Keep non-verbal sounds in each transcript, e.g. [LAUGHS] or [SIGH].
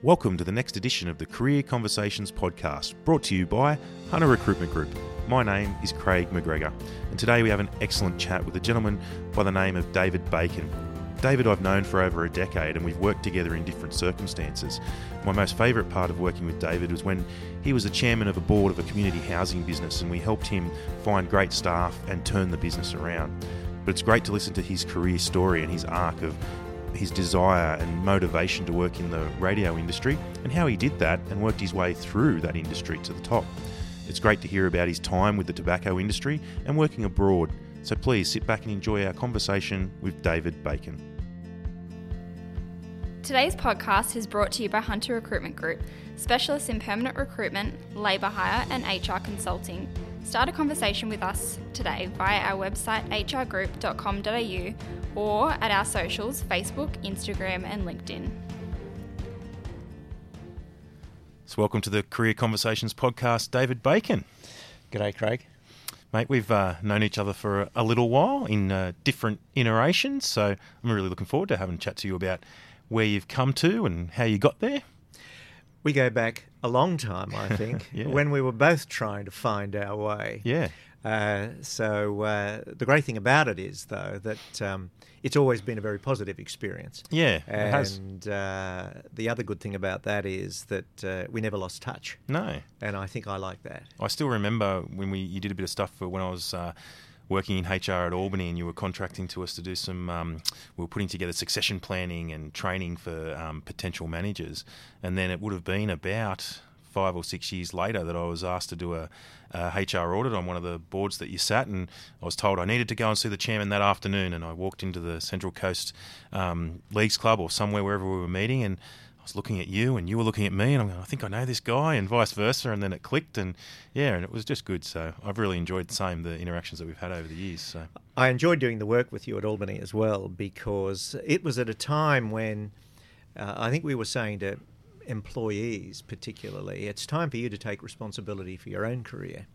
Welcome to the next edition of the Career Conversations podcast, brought to you by Hunter Recruitment Group. My name is Craig McGregor, and today we have an excellent chat with a gentleman by the name of David Bacon. David, I've known for over a decade, and we've worked together in different circumstances. My most favourite part of working with David was when he was the chairman of a board of a community housing business, and we helped him find great staff and turn the business around. But it's great to listen to his career story and his arc of his desire and motivation to work in the radio industry and how he did that and worked his way through that industry to the top. It's great to hear about his time with the tobacco industry and working abroad. So please sit back and enjoy our conversation with David Bacon. Today's podcast is brought to you by Hunter Recruitment Group, specialists in permanent recruitment, labour hire, and HR consulting. Start a conversation with us today via our website hrgroup.com.au or at our socials Facebook, Instagram, and LinkedIn. So, welcome to the Career Conversations podcast, David Bacon. G'day, Craig. Mate, we've uh, known each other for a little while in uh, different iterations, so I'm really looking forward to having a chat to you about where you've come to and how you got there. We go back a long time, I [LAUGHS] think, yeah. when we were both trying to find our way. Yeah. Uh, so uh, the great thing about it is, though, that um, it's always been a very positive experience. Yeah, and uh, the other good thing about that is that uh, we never lost touch. No, and I think I like that. I still remember when we you did a bit of stuff for when I was uh, working in HR at Albany, and you were contracting to us to do some. Um, we were putting together succession planning and training for um, potential managers, and then it would have been about five or six years later that I was asked to do a, a, HR audit on one of the boards that you sat, and I was told I needed to go and see the chairman that afternoon. And I walked into the Central Coast um, Leagues Club or somewhere wherever we were meeting, and was looking at you, and you were looking at me, and I'm going, I think I know this guy, and vice versa. And then it clicked, and yeah, and it was just good. So I've really enjoyed the same the interactions that we've had over the years. So I enjoyed doing the work with you at Albany as well because it was at a time when. Uh, I think we were saying to employees, particularly, it's time for you to take responsibility for your own career.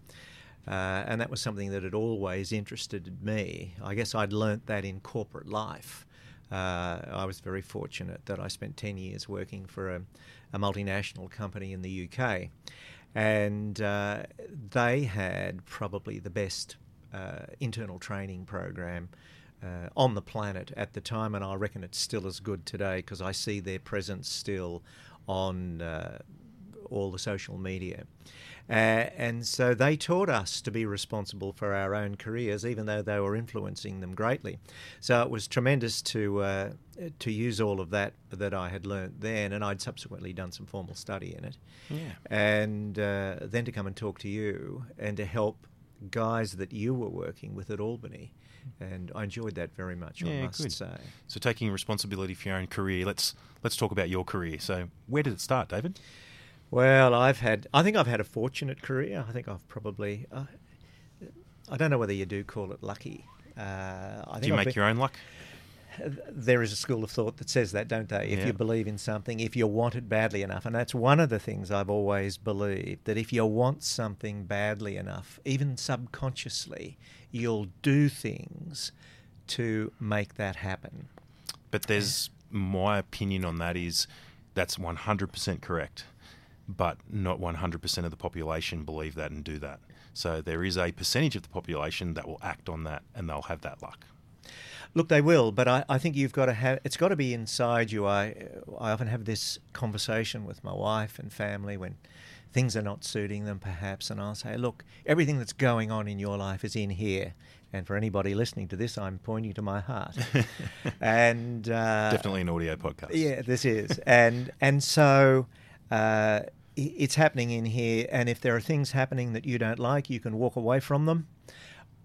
Uh, and that was something that had always interested me. I guess I'd learnt that in corporate life. Uh, I was very fortunate that I spent 10 years working for a, a multinational company in the UK. And uh, they had probably the best uh, internal training program uh, on the planet at the time, and I reckon it's still as good today because I see their presence still on uh, all the social media. Uh, and so they taught us to be responsible for our own careers, even though they were influencing them greatly. So it was tremendous to uh, to use all of that that I had learnt then, and I'd subsequently done some formal study in it. Yeah. And uh, then to come and talk to you and to help guys that you were working with at Albany and I enjoyed that very much. Yeah, I must good. say. So taking responsibility for your own career. Let's let's talk about your career. So where did it start, David? Well, I've had. I think I've had a fortunate career. I think I've probably. Uh, I don't know whether you do call it lucky. Uh, I think do you I've make been, your own luck? There is a school of thought that says that, don't they? If Yeah. you believe in something, if you want it badly enough, and that's one of the things I've always believed that if you want something badly enough, even subconsciously, you'll do things to make that happen. But there's my opinion on that is that's 100% correct, but not 100% of the population believe that and do that. So there is a percentage of the population that will act on that and they'll have that luck. Look, they will, but I, I think you've got to have. It's got to be inside you. I I often have this conversation with my wife and family when things are not suiting them, perhaps, and I'll say, look, everything that's going on in your life is in here. And for anybody listening to this, I'm pointing to my heart. [LAUGHS] and uh, Definitely an audio podcast. yeah, this is, and and so uh, it's happening in here. And if there are things happening that you don't like, you can walk away from them,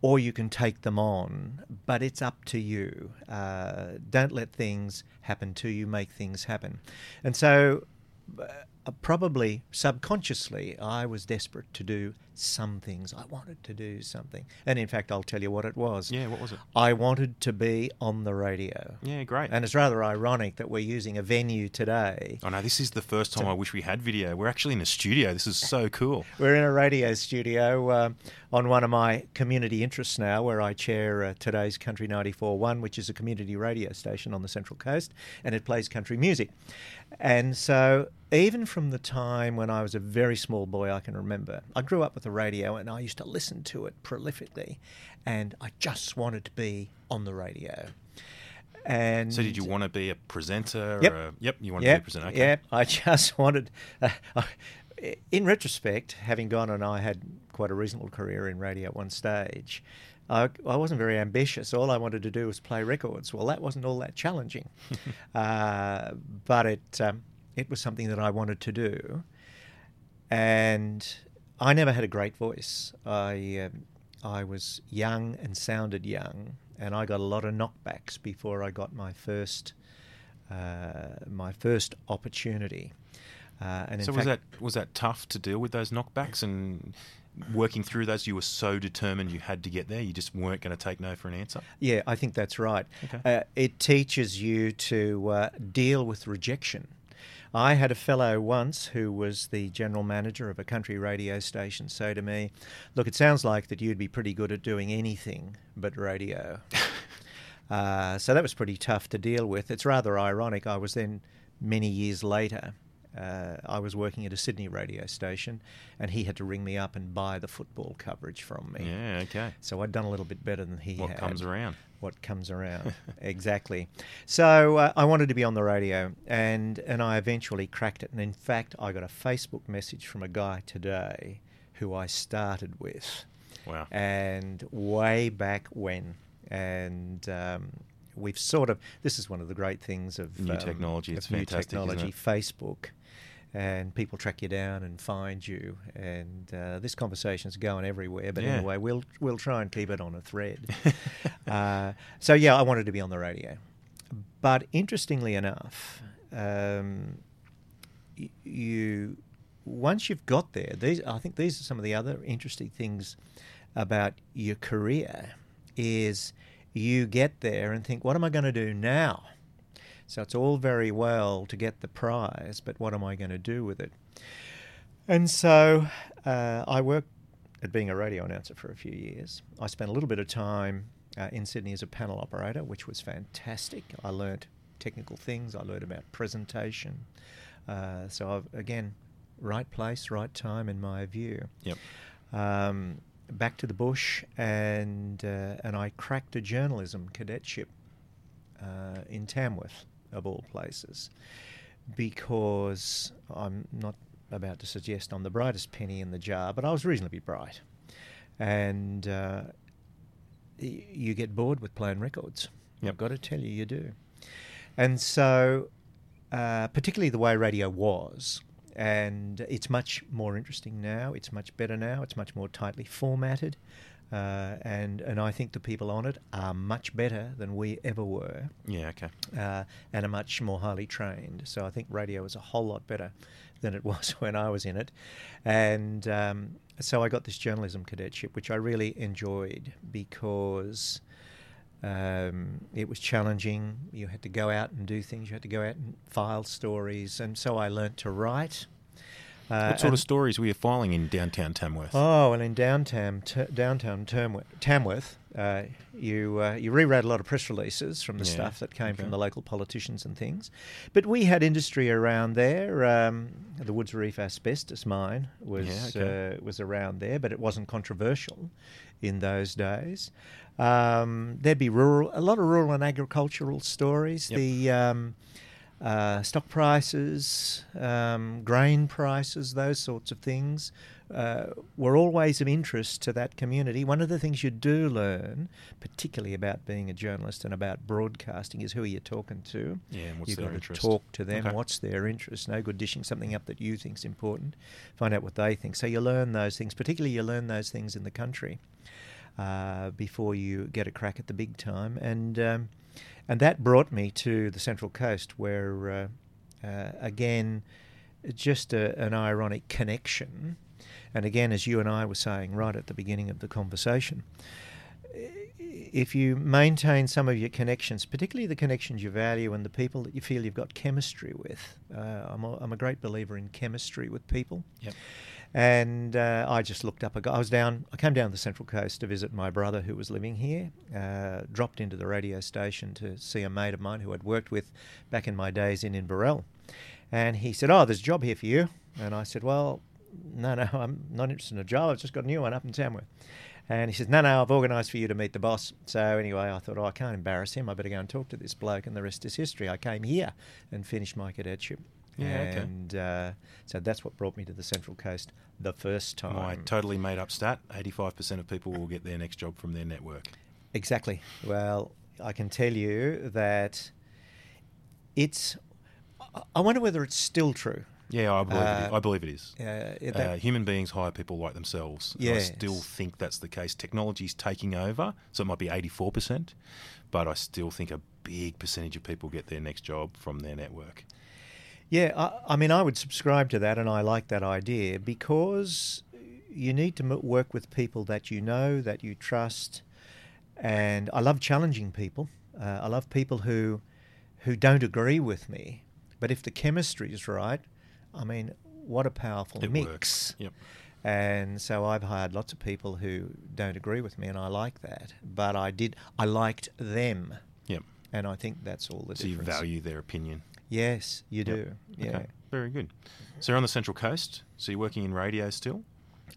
or you can take them on. But it's up to you. Uh, don't let things happen to you. Make things happen. And so, uh, probably subconsciously, I was desperate to do some things. I wanted to do something, and in fact, I'll tell you what it was. Yeah, what was it? I wanted to be on the radio. Yeah, great. And it's rather ironic that we're using a venue today. Oh no, this is the first time I wish we had video. We're actually in a studio. This is so cool. [LAUGHS] We're in a radio studio uh, on one of my community interests now, where I chair uh, today's Country 94.1, which is a community radio station on the Central Coast, and it plays country music. And so even from the time when I was a very small boy, I can remember. I grew up with the radio and I used to listen to it prolifically, and I just wanted to be on the radio. And So did you want to be a presenter? Yep. Or a, yep. You wanted Yep, to be a presenter. Okay. Yep. I [LAUGHS] just wanted. Uh, in retrospect, having gone and I had quite a reasonable career in radio at one stage, I, I wasn't very ambitious. All I wanted to do was play records. Well, that wasn't all that challenging, [LAUGHS] uh, but it um, it was something that I wanted to do, and I never had a great voice. I um, I was young and sounded young, and I got a lot of knockbacks before I got my first uh, my first opportunity. Uh, So was that was that tough to deal with those knockbacks and working through those? You were so determined you had to get there. You just weren't going to take no for an answer. Yeah, I think that's right. Okay. Uh, it teaches you to uh, deal with rejection. I had a fellow once who was the general manager of a country radio station say to me, Look, it sounds like that you'd be pretty good at doing anything but radio. [LAUGHS] uh, so that was pretty tough to deal with. It's rather ironic. I was then, many years later, uh, I was working at a Sydney radio station, and he had to ring me up and buy the football coverage from me. Yeah. Okay. So I'd done a little bit better than he had. What had. comes around? What comes around, [LAUGHS] exactly. So uh, I wanted to be on the radio, and and I eventually cracked it. And in fact, I got a Facebook message from a guy today who I started with, Wow. and way back when, and. Um, We've sort of. This is one of the great things of New um, technology. of It's new fantastic, isn't technology. it? Facebook, and people track you down and find you. And uh, this conversation's going everywhere. But Yeah. anyway, we'll we'll try and keep it on a thread. [LAUGHS] uh, so yeah, I wanted to be on the radio. But interestingly enough, um, y- you once you've got there, these I think these are some of the other interesting things about your career is you get there and think, what am I going to do now? So it's all very well to get the prize, but what am I going to do with it? And so uh, I worked at being a radio announcer for a few years. I spent a little bit of time uh, in Sydney as a panel operator, which was fantastic. I learnt technical things. I learned about presentation. Uh, so I've, again, right place, right time in my view. Yep. Um, back to the bush, and uh, and I cracked a journalism cadetship uh, in Tamworth, of all places, because I'm not about to suggest I'm the brightest penny in the jar, but I was reasonably bright, and uh, y- you get bored with playing records. Yep. I've got to tell you, you do, and so uh, particularly the way radio was. And it's much more interesting now. It's much better now. It's much more tightly formatted, uh, and and I think the people on it are much better than we ever were Yeah. Okay. uh, and are much more highly trained. So I think radio is a whole lot better than it [LAUGHS] was when I was in it. And um, so I got this journalism cadetship, which I really enjoyed because um, it was challenging. You had to go out and do things, you had to go out and file stories. And so I learnt to write. Uh, what sort of stories were you filing in downtown Tamworth? Oh, well, in downtown, t- downtown Tamworth, Tamworth uh, you uh, you reread a lot of press releases from the Yeah, stuff that came okay. from the local politicians and things, but we had industry around there. Um, the Woods Reef asbestos mine was Yeah, okay. uh, was around there, but it wasn't controversial in those days. Um, there'd be rural, a lot of rural and agricultural stories. Yep. The um, uh, stock prices, um, grain prices, those sorts of things uh, were always of interest to that community. One of the things you do learn, particularly about being a journalist and about broadcasting, is who are you talking to. Yeah, what's You've their got to interest? talk to them. Okay. What's their interest? No good dishing something up that you think's important. Find out what they think. So you learn those things. Particularly, you learn those things in the country uh, before you get a crack at the big time. And um, and that brought me to the Central Coast, where uh, uh, again, just a, an ironic connection. And again, as you and I were saying right at the beginning of the conversation, if you maintain some of your connections, particularly the connections you value and the people that you feel you've got chemistry with, uh, I'm, a, I'm a great believer in chemistry with people. Yep. And uh, I just looked up. I was down. I came down the Central Coast to visit my brother who was living here. Uh, dropped into the radio station to see a mate of mine who I'd worked with back in my days in Inverell. And he said, "Oh, there's a job here for you." And I said, "Well, no, no, I'm not interested in a job. I've just got a new one up in Tamworth." And he says, No, no, I've organised for you to meet the boss. So anyway, I thought, Oh, I can't embarrass him. I better go and talk to this bloke, and the rest is history. I came here and finished my cadetship. Yeah, okay. and uh, so that's what brought me to the Central Coast the first time. My totally made up stat 85% of people will get their next job from their network. Exactly. Well, I can tell you that it's. I- wonder whether it's still true. Yeah, I believe, Uh, is. I believe it is. Uh, Uh, human beings hire people like themselves. and I still think that's the case. Technology's taking over, so it might be 84%, but I still think a big percentage of people get their next job from their network. Yeah, I, I mean, I would subscribe to that, and I like that idea because you need to work with people that you know, that you trust, and I love challenging people. Uh, I love people who who don't agree with me, but if the chemistry is right, I mean, what a powerful It mix. works. Yep. And so I've hired lots of people who don't agree with me, and I like that. But I did, I liked them, Yep. and I think that's all the So you value their opinion. Yes, you Yep. do. Yeah. Okay. Very good. So you're on the Central Coast. So you're working in radio still.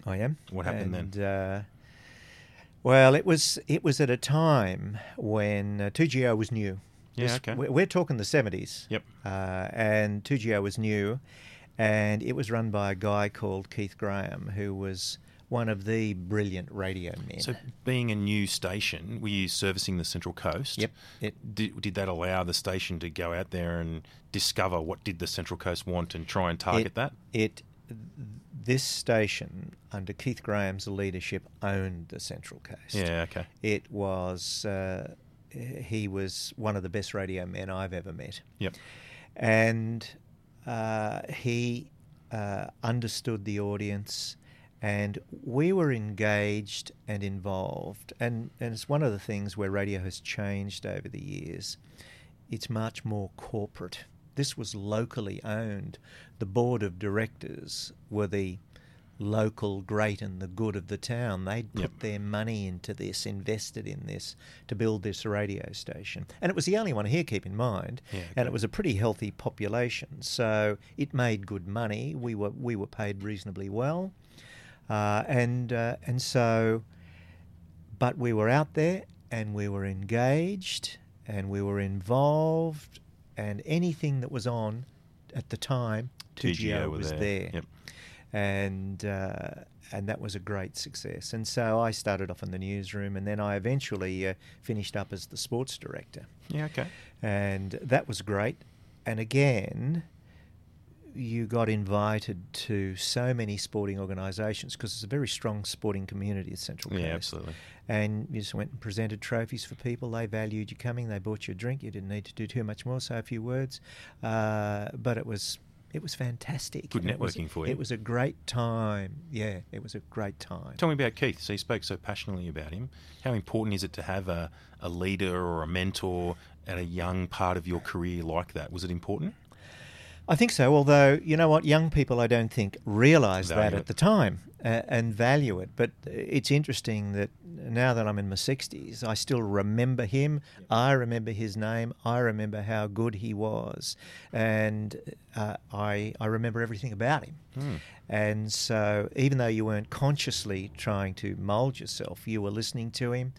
I am. What happened then? then? Uh, well, it was it was at a time when uh, 2GO was new. Yeah, okay. We're, we're talking the 70s. Yep. Uh, and 2GO was new, and it was run by a guy called Keith Graham, who was one of the brilliant radio men. So being a new station, were you servicing the Central Coast? Yep. It, Did, did that allow the station to go out there and discover what did the Central Coast want and try and target it, that? It this station under Keith Graham's leadership owned the Central Coast. Yeah. Okay. It was uh, he was one of the best radio men I've ever met, Yep. and uh, he uh, understood the audience, and we were engaged and involved. And and it's one of the things where radio has changed over the years. It's much more corporate. This was locally owned. The board of directors were the local great and the good of the town. They'd put Yep. their money into this, invested in this to build this radio station. And it was the only one here, keep in mind. Yeah, And it was a pretty healthy population. So it made good money. We were we were paid reasonably well. Uh, and uh, and so but we were out there and we were engaged and we were involved and anything that was on at the time 2GO, was there. there, Yep. and uh, and that was a great success and so I started off in the newsroom and then I eventually uh, finished up as the sports director Yeah. Okay. and that was great and again you got invited to so many sporting organisations because it's a very strong sporting community at Central Coast. Yeah. Absolutely. And you just went and presented trophies for people. They valued you coming. They bought you a drink. You didn't need to do too much more. Say a few words, uh, but it was it was fantastic. Good it was- networking for you. It was a great time. Yeah, it was a great time. Tell me about Keith. So you spoke so passionately about him. How important is it to have a, a leader or a mentor at a young part of your career like that? Was it important? I think so. Although you know what, young people I don't think realise that at the time uh, and value it. But it's interesting that now that I'm in my sixties, I still remember him. I remember his name. I remember how good he was, and uh, I I remember everything about him. Hmm. And so, even though you weren't consciously trying to mould yourself, you were listening to him.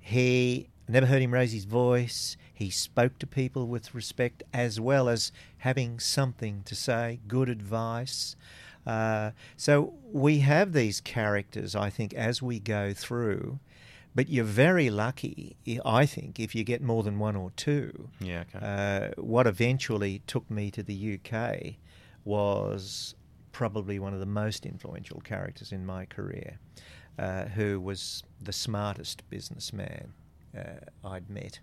He I never heard him raise his voice. He spoke to people with respect as well as having something to say, good advice. Uh, so we have these characters, I think, as we go through. But you're very lucky, I think, if you get more than one or two. Yeah. Okay. Uh, what eventually took me to the UK was probably one of the most influential characters in my career, uh, who was the smartest businessman I'd met.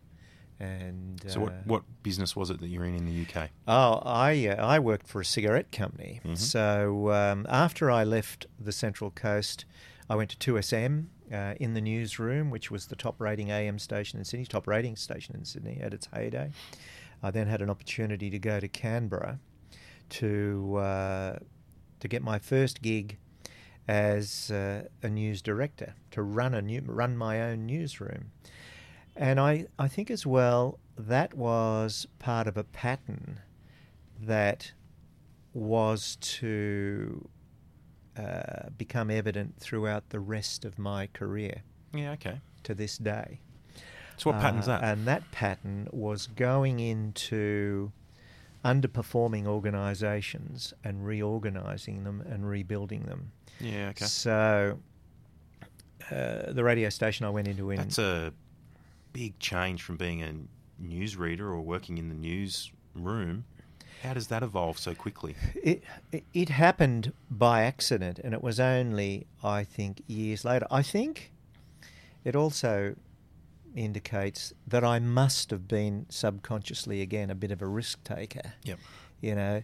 And so what, uh, what business was it that you were in in the UK? Oh, I uh, I worked for a cigarette company. Mhm. So um, after I left the Central Coast, I went to 2SM uh, in the newsroom, which was the top rating AM station in Sydney, top rating station in Sydney at its heyday. I then had an opportunity to go to Canberra to uh, to get my first gig as uh, a news director to run a new, run my own newsroom, and I I think as well that was part of a pattern that was to uh, become evident throughout the rest of my career Yeah, okay. to this day. So what pattern's Uh, that? And that pattern was going into underperforming organisations and reorganising them and rebuilding them. yeah, okay. So uh, the radio station I went into in That's a big change from being a newsreader or working in the newsroom. How does that evolve so quickly? it, it it happened by accident, and it was only I think years later. I think it also indicates that I must have been subconsciously again a bit of a risk taker. Yep. You know,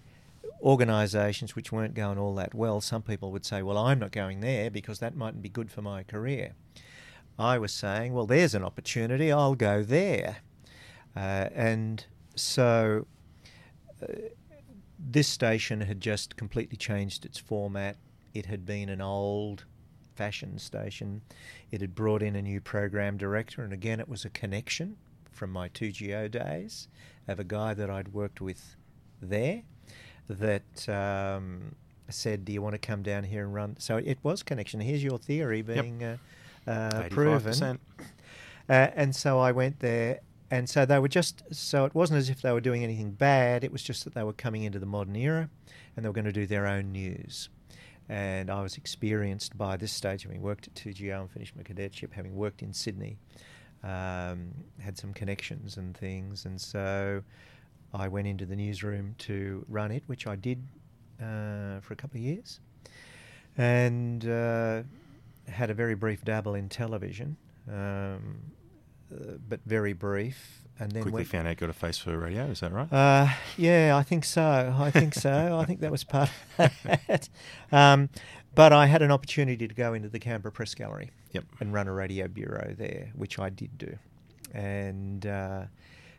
organisations which weren't going all that well. Some people would say, "Well, I'm not going there because that mightn't be good for my career." I was saying, "Well, there's an opportunity. I'll go there," uh, and so this station had just completely changed its format. It had been an old fashioned station. It had brought in a new program director, and again, it was a connection from my 2GO days of a guy that I'd worked with there that um, said, Do you want to come down here and run? So it was connection. Here's your theory being uh, uh, proven. Uh, and so I went there, and so they were just so it wasn't as if they were doing anything bad. It was just that they were coming into the modern era, and they were going to do their own news. And I was experienced by this stage, having worked at 2GO and finished my cadetship, having worked in Sydney, um, had some connections and things, and so I went into the newsroom to run it, which I did uh, for a couple of years, and uh, had a very brief dabble in television, um, uh, but very brief. And then Quickly went, found out you got a face for radio, is that right? uh, yeah, I think so. I think so. I think that was part of [LAUGHS] that. Um, but I had an opportunity to go into the Canberra Press Gallery Yep. and run a radio bureau there, which I did do. And uh,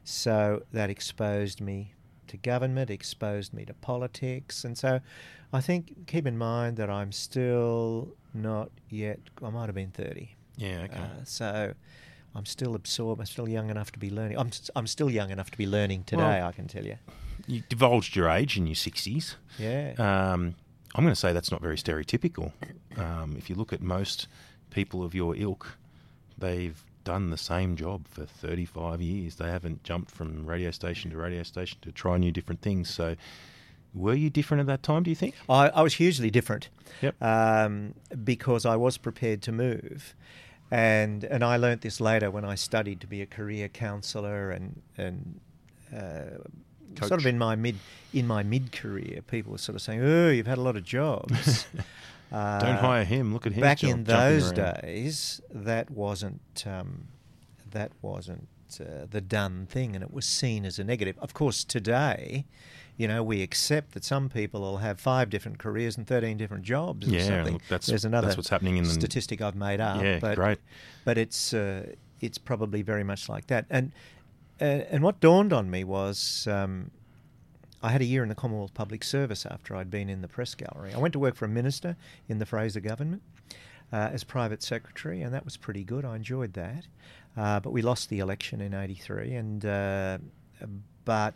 so that exposed me to government, exposed me to politics. And so I think, keep in mind that I'm still not yet, I might have been 30. yeah, okay. Uh, so I'm still absorbed. I'm still young enough to be learning. I'm, I'm still young enough to be learning today, Well- I can tell you. you divulged your age in your 60s. Yeah. Um, I'm going to say that's not very stereotypical. Um, if you look at most people of your ilk, they've done the same job for 35 years. They haven't jumped from radio station to radio station to try new different things. So, were you different at that time, do you think? I, I was hugely different Yep. um, because I was prepared to move. And, and I learnt this later when I studied to be a career counsellor and, and uh, sort of in my mid in my mid career, people were sort of saying, "Oh, you've had a lot of jobs." [LAUGHS] uh, Don't hire him. Look at him. back in those days, that wasn't um, that wasn't uh, the done thing, and it was seen as a negative. Of course, today, you know, we accept that some people will have five different careers and thirteen different jobs. Or Yeah, something. look, that's- there's another that's what's happening in the- statistic I've made up. Yeah, but, great. But it's uh, it's probably very much like that. And uh, and what dawned on me was. Um, I had a year in the Commonwealth Public Service after I'd been in the press gallery. I went to work for a minister in the Fraser government uh, as private secretary, and that was pretty good. I enjoyed that. Uh, but we lost the election in '83, and uh, but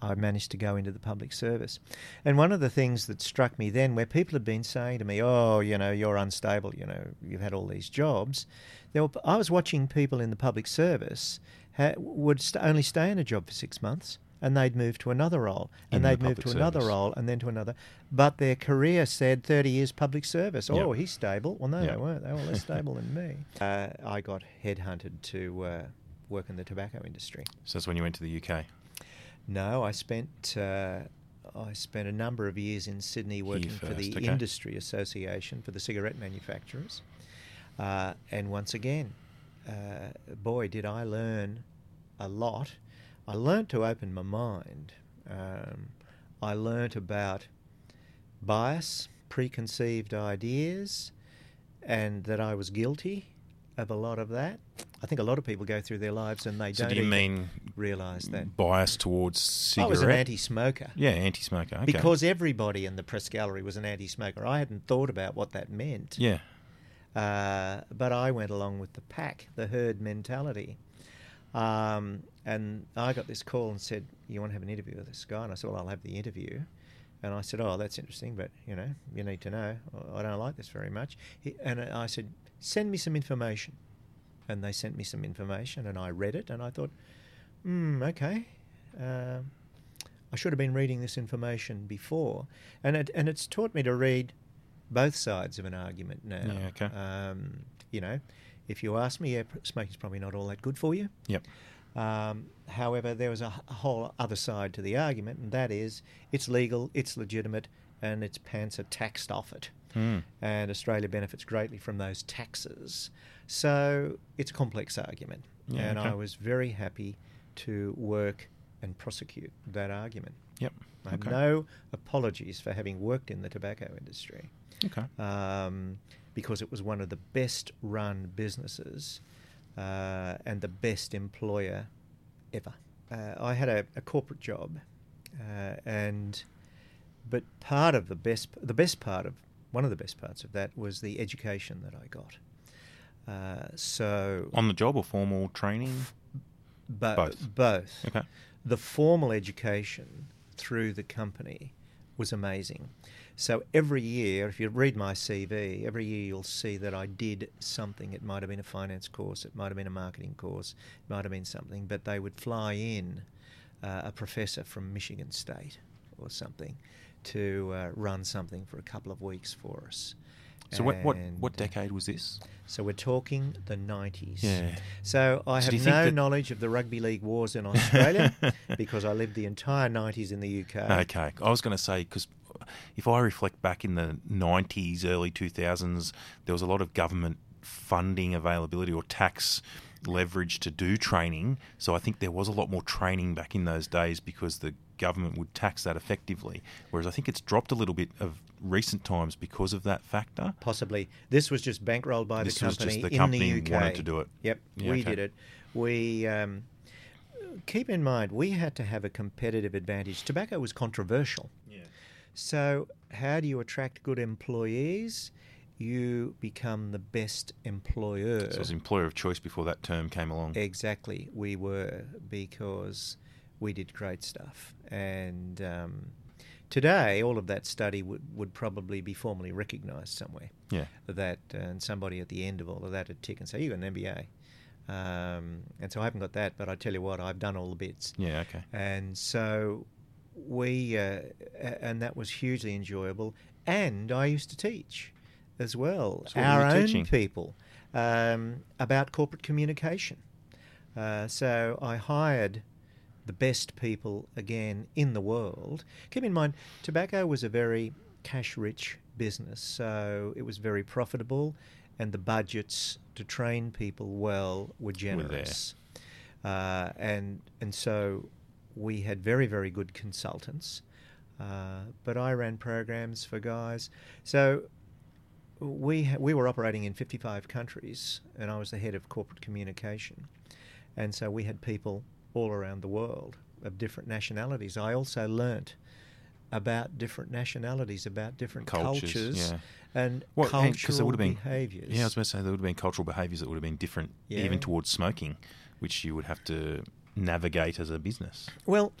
I managed to go into the public service. And one of the things that struck me then, where people had been saying to me, "Oh, you know, you're unstable. You know, you've had all these jobs," there were, I was watching people in the public service ha- would st- only stay in a job for six months. And they'd move to another role, and In they'd move to public another role, and then to another. But their career said 30 years public service. Yep. Oh, he's stable. Well, no, Yep. they weren't. They were less [LAUGHS] stable than me. Uh, I got headhunted to uh, work in the tobacco industry. So that's when you went to the UK. No, I spent uh, I spent a number of years in Sydney working for the okay. Industry Association for the cigarette manufacturers, uh, and once again, uh, boy, did I learn a lot. I learned to open my mind. Um, I learnt about bias, preconceived ideas, and that I was guilty of a lot of that. I think a lot of people go through their lives and they So don't do you mean realise that. bias towards I was an anti-smoker. yeah, anti-smoker. Okay. Because everybody in the press gallery was an anti-smoker. I hadn't thought about what that meant. yeah, Uh, but I went along with the pack, the herd mentality. Um, and I got this call and said, "You want to have an interview with this guy?" And I said, "Well, I'll have the interview." And I said, "Oh, that's interesting, but you know, you need to know. I don't like this very much." He, and I said, "Send me some information." And they sent me some information, and I read it, and I thought, "Hmm, okay." Um, I should have been reading this information before, and it, and it's taught me to read both sides of an argument now. Yeah, okay. Um, you know, if you ask me, yeah, smoking's probably not all that good for you. yep, Um, however, there was a, whole other side to the argument, and that is it's legal, it's legitimate, and its pants are taxed off it. Hmm. And Australia benefits greatly from those taxes. So it's a complex argument. Yeah, and okay. I was very happy to work and prosecute that argument. yep. Okay. no apologies for having worked in the tobacco industry Okay. um, because it was one of the best run businesses uh, and the best employer ever. Uh, I had a, a corporate job, uh, and but part of the best the best part of one of the best parts of that was the education that I got. Uh, so On the job or formal training? bo- both. both. Okay. The formal education through the company was amazing. So every year, if you read my CV, every year you'll see that I did something. It might have been a finance course, it might have been a marketing course, it might have been something, but they would fly in uh, a professor from Michigan State or something to uh, run something for a couple of weeks for us. So what what what uh, decade was this? So we're talking the 90s. Yeah. So I So have no knowledge of the rugby league wars in Australia [LAUGHS] because I lived the entire 90s in the UK. Okay, I was going to say because if I reflect back in the '90s, early 2000s, there was a lot of government funding availability or tax leverage to do training. So I think there was a lot more training back in those days because the government would tax that effectively. Whereas I think it's dropped a little bit of recent times because of that factor. Possibly. This was just bankrolled by This the was just company the in company the UK. wanted to do it. Yep, Yeah, we okay. did it. We um, keep in mind we had to have a competitive advantage. Tobacco was controversial. So, how do you attract good employees? You become the best employer. So it was employer of choice before that term came along. Exactly, we were because we did great stuff. And um, today, all of that study would, would probably be formally recognised somewhere. Yeah. That and somebody at the end of all of that would tick and say, "You got an MBA." Um, and so I haven't got that, but I tell you what, I've done all the bits. Yeah. Okay. And so we, uh, and that was hugely enjoyable. And I used to teach as well, So our own teaching? people, um, about corporate communication. Uh, so I hired the best people again in the world. Keep in mind, tobacco was a very cash rich business, so it was very profitable, and the budgets to train people well were generous. Uh, and and so we had very very good consultants, uh, but I ran programs for guys. So we ha- we were operating in 55 countries, and I was the head of corporate communication, and so we had people all around the world of different nationalities. I also learnt about different nationalities, about different Cultures, cultures, yeah. and Well, cultural there would have been behaviours. Yeah, I was going to say there would have been cultural behaviours that would have been different, Yeah. even towards smoking, which you would have to navigate as a business. Well,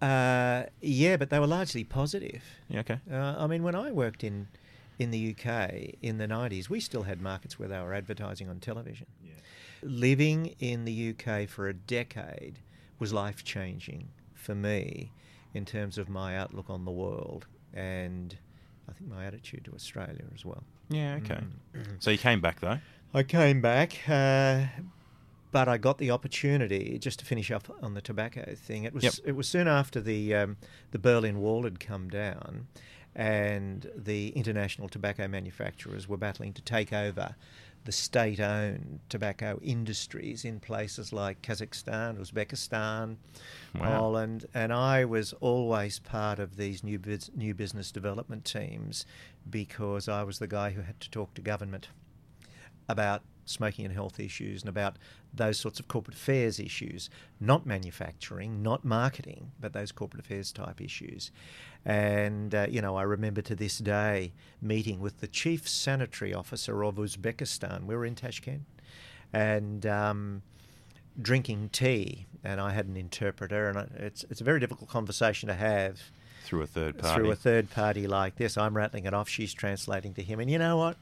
uh, yeah, but they were largely positive. Yeah, okay. Uh, I mean, when I worked in in the UK in the nineties, we still had markets where they were advertising on television. Yeah. Living in the UK for a decade was life changing for me in terms of my outlook on the world and I think my attitude to Australia as well. Yeah, okay. Mm. So you came back though. I came back, uh, but I got the opportunity just to finish up on the tobacco thing. It was Yep. it was soon after the um, the Berlin Wall had come down, and the international tobacco manufacturers were battling to take over the state-owned tobacco industries in places like Kazakhstan, Uzbekistan, Wow. Poland, and I was always part of these new bus- new business development teams because I was the guy who had to talk to government about smoking and health issues and about those sorts of corporate affairs issues, not manufacturing, not marketing, but those corporate affairs type issues. And, uh, you know, I remember to this day meeting with the chief sanitary officer of Uzbekistan. We were in Tashkent and um, drinking tea, and I had an interpreter, and it's, it's a very difficult conversation to have. Through a third party. Through a third party like this. I'm rattling it off, she's translating to him. And you know what?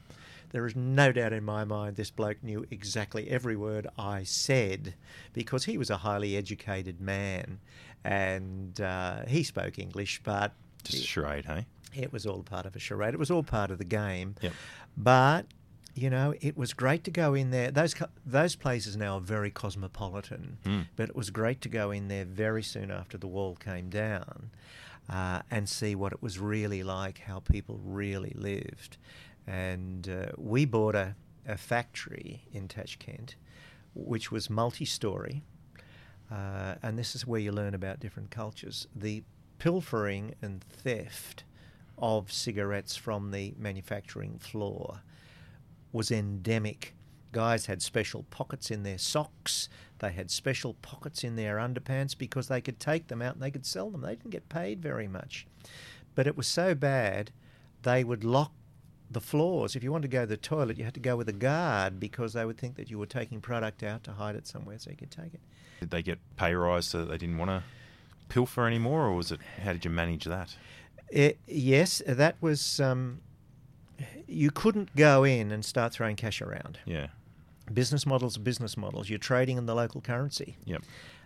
There is no doubt in my mind this bloke knew exactly every word I said because he was a highly educated man and uh, he spoke English, but. Just a charade, hey? It was all part of a charade. It was all part of the game. Yep. But you know, it was great to go in there. Those those places now are very cosmopolitan, Mm. but it was great to go in there very soon after the wall came down uh, and see what it was really like, how people really lived. And uh, we bought a, a factory in Tashkent, which was multi-story, uh, and this is where you learn about different cultures. The pilfering and theft of cigarettes from the manufacturing floor was endemic. Guys had special pockets in their socks. They had special pockets in their underpants because they could take them out and they could sell them. They didn't get paid very much. But it was so bad, they would lock the floors. If you wanted to go to the toilet, you had to go with a guard because they would think that you were taking product out to hide it somewhere so you could take it. Did they get pay rise so that they didn't want to pilfer anymore, or was it how did you manage that? It, yes, that was. Um, you couldn't go in and start throwing cash around. Yeah. Business models are business models. You're trading in the local currency. Yep.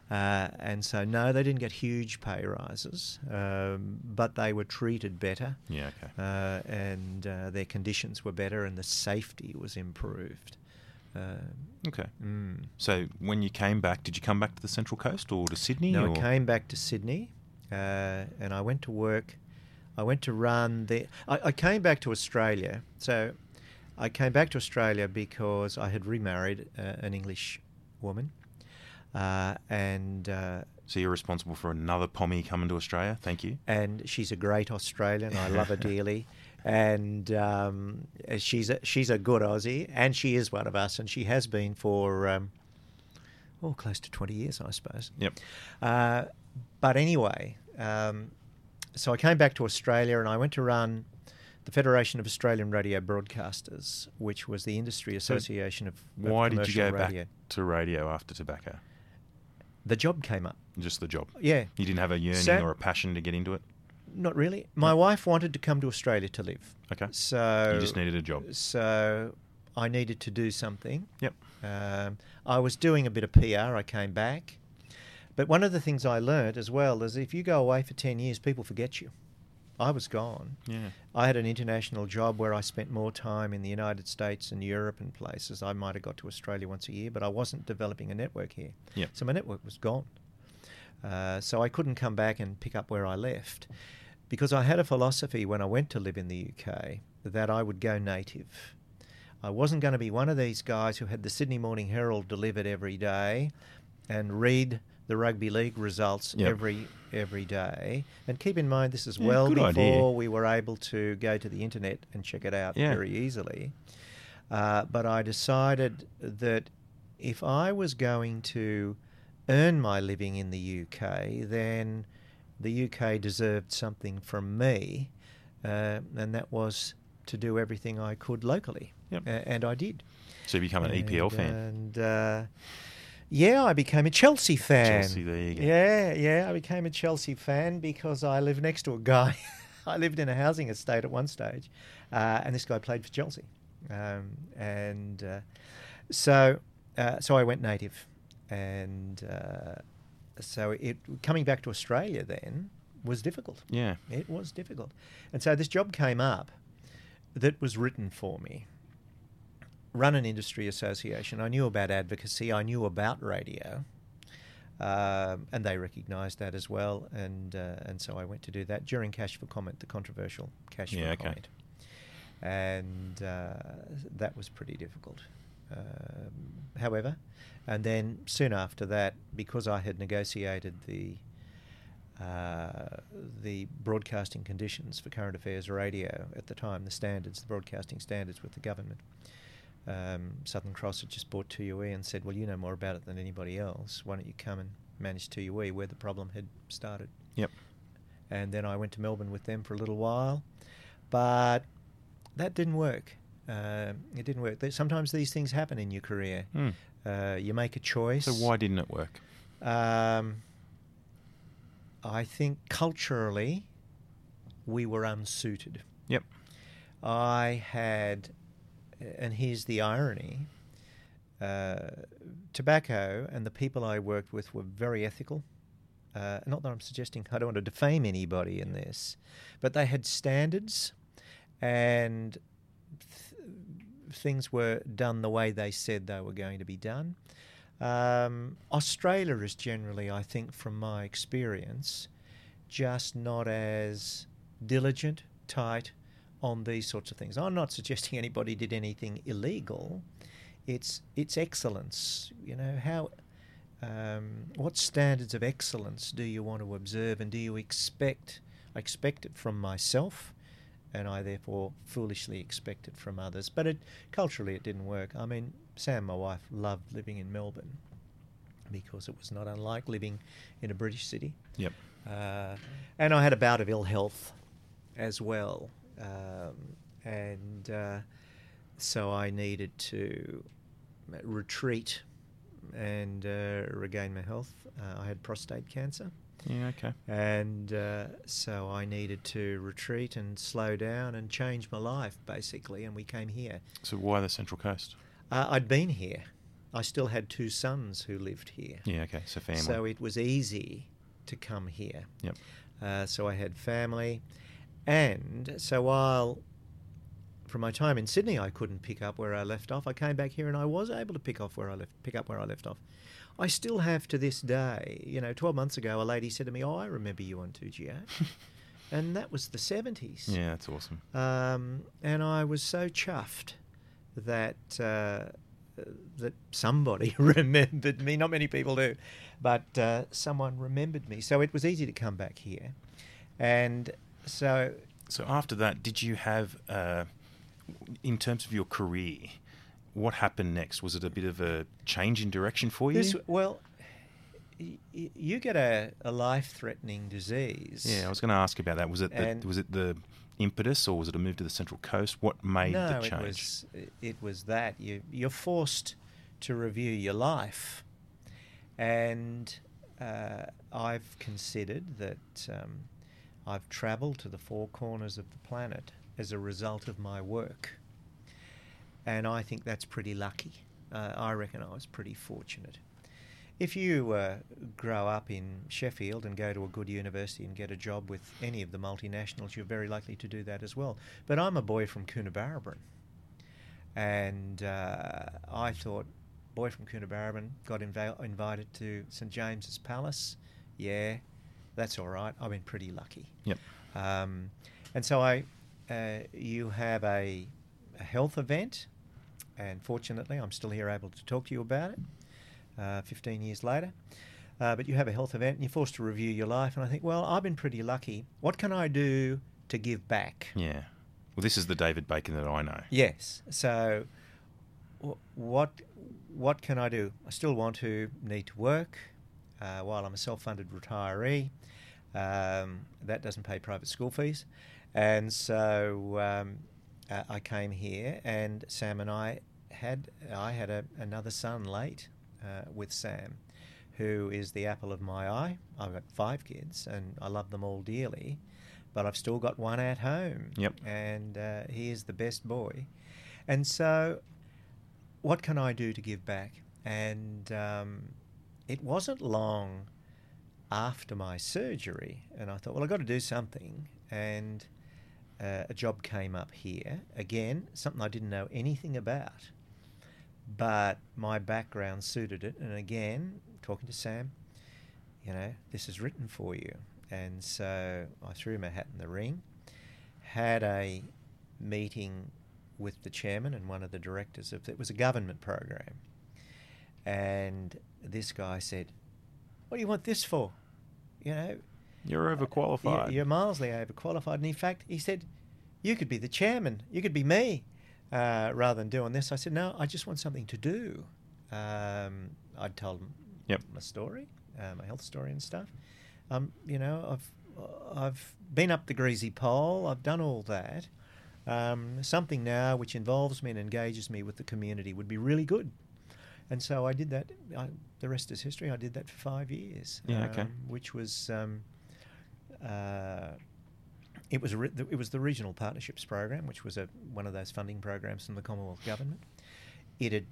Uh, and so, no, they didn't get huge pay rises, um, but they were treated better. Yeah. Okay. Uh, and uh, their conditions were better, and the safety was improved. Uh, Okay. mm. So when you came back, did you come back to the Central Coast or to Sydney? No, or? I came back to Sydney, uh, and I went to work. I went to run the. I, I came back to Australia. So, I came back to Australia because I had remarried uh, an English woman, uh, and uh, So you're responsible for another pommy coming to Australia. Thank you. and she's a great Australian. I love her [LAUGHS] dearly, and um, she's a, she's a good Aussie, and she is one of us, and she has been for um, oh close to twenty years, I suppose. Yep. Uh, but anyway, um, so I came back to Australia and I went to run the Federation of Australian Radio Broadcasters, which was the industry association of, of Why did you go radio. back to radio after tobacco? The job came up. Just the job. Yeah, You didn't have a yearning So- or a passion to get into it. not really. My wife wanted to come to Australia to live, Okay. so you just needed a job. So I needed to do something. Yep. Um, I was doing a bit of PR. I came back. But one of the things I learnt as well is if you go away for 10 years, people forget you. I was gone. Yeah. I had an international job where I spent more time in the United States and Europe and places. I might have got to Australia once a year, but I wasn't developing a network here. Yep. So my network was gone. Uh, so I couldn't come back and pick up where I left because I had a philosophy when I went to live in the UK that I would go native. I wasn't going to be one of these guys who had the Sydney Morning Herald delivered every day and read the rugby league results Yep. every every day. And keep in mind, this is Yeah, well before idea. we were able to go to the internet and check it out Yeah. very easily. Uh, but I decided that if I was going to earn my living in the UK, then the UK deserved something from me, uh, and that was to do everything I could locally. Yep. And I did. So you become an EPL And, fan. And uh, yeah, I became a Chelsea fan. Chelsea, there you go. Yeah, yeah, I became a Chelsea fan because I lived next to a guy. [LAUGHS] I lived in a housing estate at one stage, uh, and this guy played for Chelsea, um, and uh, so uh, so I went native, and uh, so it coming back to Australia then was difficult. Yeah. It was difficult. And so this job came up that was written for me. Run an industry association. I knew about advocacy. I knew about radio. Um, and they recognised that as well. And uh, and so I went to do that during Cash for Comment, the controversial Cash Yeah, for okay. Comment. And uh, that was pretty difficult. Um, however, and then soon after that, because I had negotiated the uh, the broadcasting conditions for current affairs radio at the time, the standards, the broadcasting standards with the government. Um, Southern Cross had just bought 2UE and said, "Well, you know more about it than anybody else. Why don't you come and manage 2UE where the problem had started?" Yep. And then I went to Melbourne with them for a little while, but that didn't work. Uh, it didn't work. Sometimes these things happen in your career. Hmm. Uh, you make a choice. So why didn't it work? Um, I think culturally, we were unsuited. Yep. I had, and here's the irony uh, tobacco and the people I worked with were very ethical. Uh, not that I'm suggesting, I don't want to defame anybody in this, but they had standards and th- things were done the way they said they were going to be done. Um, Australia is generally, I think, from my experience, just not as diligent, tight on these sorts of things. I'm not suggesting anybody did anything illegal. It's it's excellence. You know how. Um, what standards of excellence do you want to observe, and do you expect? I expect it from myself, and I therefore foolishly expect it from others. But it culturally, it didn't work. I mean, Sam, my wife, loved living in Melbourne because it was not unlike living in a British city. Yep. Uh, and I had a bout of ill health as well. Um, and uh, so I needed to retreat and uh, regain my health. Uh, I had prostate cancer. Yeah. Okay. And uh, so I needed to retreat and slow down and change my life, basically. And we came here. So why the Central Coast? Uh, I'd been here. I still had two sons who lived here. Yeah. Okay. So family. So it was easy to come here. Yep. Uh, so I had family. And so while from my time in Sydney I couldn't pick up where I left off, I came back here and I was able to pick off where I left pick up where I left off. I still have to this day. You know, 12 months ago a lady said to me, "Oh, I remember you on 2GH." [LAUGHS] and that was the 70s. Yeah, that's awesome. Um, and I was so chuffed that uh, that somebody [LAUGHS] remembered me. Not many people do, but uh, someone remembered me. So it was easy to come back here, and so So after that, did you have, uh, in terms of your career, what happened next? Was it a bit of a change in direction for you? this well. y- y- You get a, a life-threatening disease. yeah, I was going to ask about that. Was it the, was it the impetus, or was it a move to the Central Coast? What made no, the change? it was it was that you you're forced to review your life, and uh, I've considered that um, I've travelled to the four corners of the planet as a result of my work, and I think that's pretty lucky. Uh, I reckon I was pretty fortunate. If you uh, grow up in Sheffield and go to a good university and get a job with any of the multinationals, you're very likely to do that as well. But I'm a boy from Coonabarabran, and uh, I thought, boy from Coonabarabran, got inv- invited to St James's Palace. Yeah, that's all right. I've been pretty lucky. Yep. Um, and so I, uh, you have a, a health event, and fortunately, I'm still here able to talk to you about it. Uh, 15 years later, uh, but you have a health event and you're forced to review your life. And I think, well, I've been pretty lucky. What can I do to give back? Yeah. Well, this is the David Bacon that I know. Yes. So, wh- what what can I do? I still want to need to work uh, while I'm a self-funded retiree. Um, that doesn't pay private school fees, and so um, uh, I came here, and Sam and I had I had a, another son late uh, with Sam, who is the apple of my eye. I've got five kids, and I love them all dearly, but I've still got one at home. Yep. And uh, he is the best boy, and so what can I do to give back? And um, it wasn't long after my surgery, and I thought, well, I've got to do something. And uh, a job came up here. Again, something I didn't know anything about, but my background suited it. And again, talking to Sam, you know, this is written for you. And so I threw my hat in the ring, had a meeting with the chairman and one of the directors of it was a government program. And this guy said, What do you want this for? You know, You're overqualified. you're, you're mildly overqualified. And in fact, he said, You could be the chairman. You could be me. uh, rather than doing this. I said, no, I just want something to do. Um, I'd told him Yep. my story, uh, my health story and stuff. Um, you know, I've I've been up the greasy pole. I've done all that. Um, something now which involves me and engages me with the community would be really good. And so I did that. I, the rest is history. I did that for five years. Yeah, okay. um, Which was um, uh, it was re- it was the regional partnerships program, which was a one of those funding programs from the Commonwealth government. It had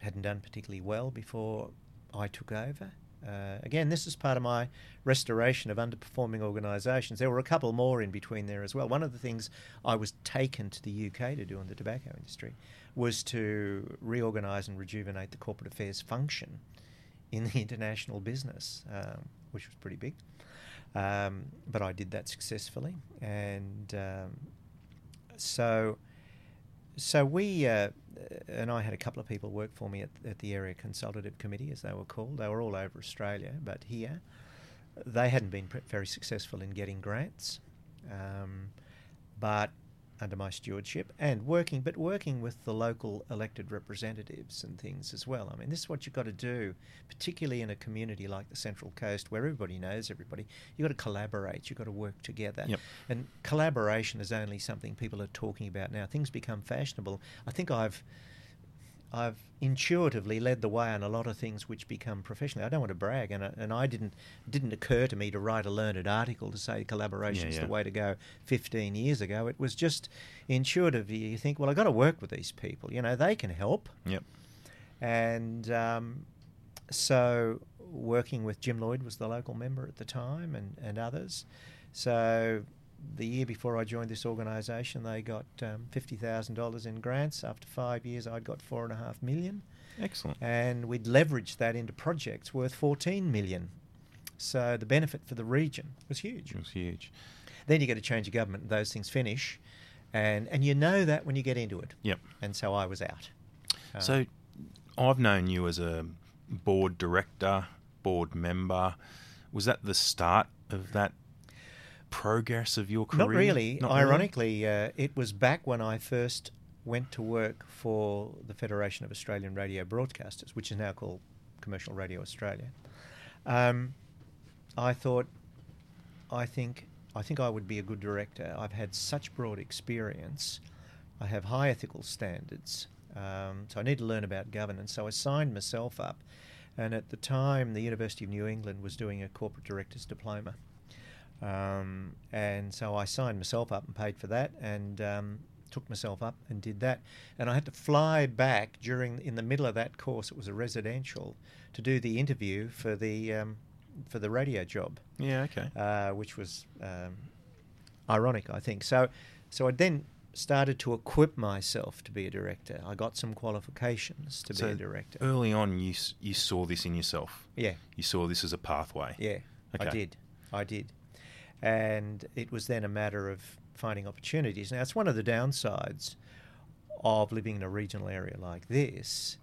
hadn't done particularly well before I took over. Uh, again, this is part of my restoration of underperforming organisations. There were a couple more in between there as well. One of the things I was taken to the UK to do in the tobacco industry was to reorganise and rejuvenate the corporate affairs function in the [LAUGHS] international business, um, which was pretty big. Um, but I did that successfully, and um, so so we uh, and I had a couple of people work for me at, at the area consultative committee, as they were called. They were all over Australia, but here they hadn't been very successful in getting grants. Um, but under my stewardship and working, but working with the local elected representatives and things as well. I mean, this is what you've got to do, particularly in a community like the Central Coast where everybody knows everybody. You've got to collaborate, you've got to work together. Yep. And collaboration is only something people are talking about now. Things become fashionable. I think I've I've intuitively led the way on a lot of things which become professional. I don't want to brag, and, I- and I didn't didn't occur to me to write a learned article to say collaboration is Yeah, the way to go. Fifteen years ago, it was just intuitive. You think, well, I've got to work with these people. You know, they can help, Yep. and um, so working with Jim Lloyd was the local member at the time, and, and others. So the year before I joined this organisation, they got um, fifty thousand dollars in grants. After five years, I'd got four and a half million, Excellent. and we'd leveraged that into projects worth fourteen million. So the benefit for the region was huge. It was huge. Then you get a change of government, and those things finish, and and you know that when you get into it. Yep. And so I was out. Uh, So, I've known you as a board director, board member. Was that the start of that progress of your career? Not really. Not Ironically, uh, it was back when I first went to work for the Federation of Australian Radio Broadcasters, which is now called Commercial Radio Australia. Um, I thought, I think, I think I would be a good director. I've had such broad experience. I have high ethical standards, um, so I need to learn about governance. So I signed myself up, and at the time, the University of New England was doing a corporate director's diploma. Um, and so I signed myself up and paid for that and um, took myself up and did that. And I had to fly back during in the middle of that course. It was a residential to do the interview for the um, for the radio job, Yeah. Okay. uh, which was um, ironic, I think. So so I then started to equip myself to be a director. I got some qualifications to So be a director. Early on, you you saw this in yourself. Yeah. You saw this as a pathway. Yeah, I did. I did. And it was then a matter of finding opportunities. Now, it's one of the downsides of living in a regional area like this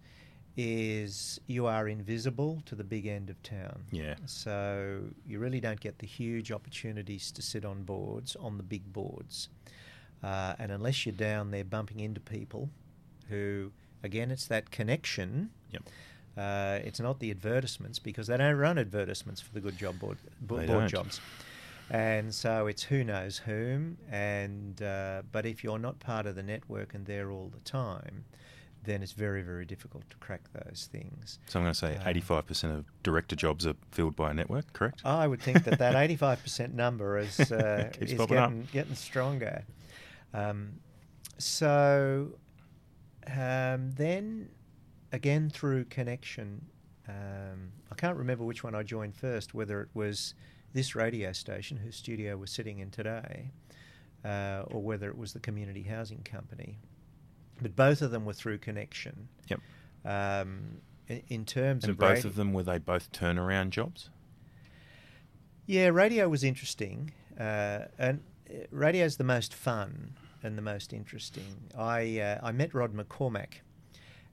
is you are invisible to the big end of town. Yeah. So you really don't get the huge opportunities to sit on boards, on the big boards. Uh, and unless you're down there bumping into people who, again, it's that connection. Yep. Uh, it's not the advertisements because they don't run advertisements for the good job board, board don't. jobs. And so it's who knows whom. And uh, but if you're not part of the network and there all the time, then it's very very difficult to crack those things. So I'm going to say Uh, 85% of director jobs are filled by a network. Correct. I would think that that [LAUGHS] 85% number is, uh, [LAUGHS] is getting, getting stronger. Um, so um, then, again, through connection, um, I can't remember which one I joined first, whether it was this radio station, whose studio we're sitting in today, uh, or whether it was the community housing company. But both of them were through connection. Yep. Um, in, in terms And of both radio- of them were they both turnaround jobs? Yeah, radio was interesting, uh, and uh, radio's the most fun and the most interesting. I uh, I met Rod McCormack,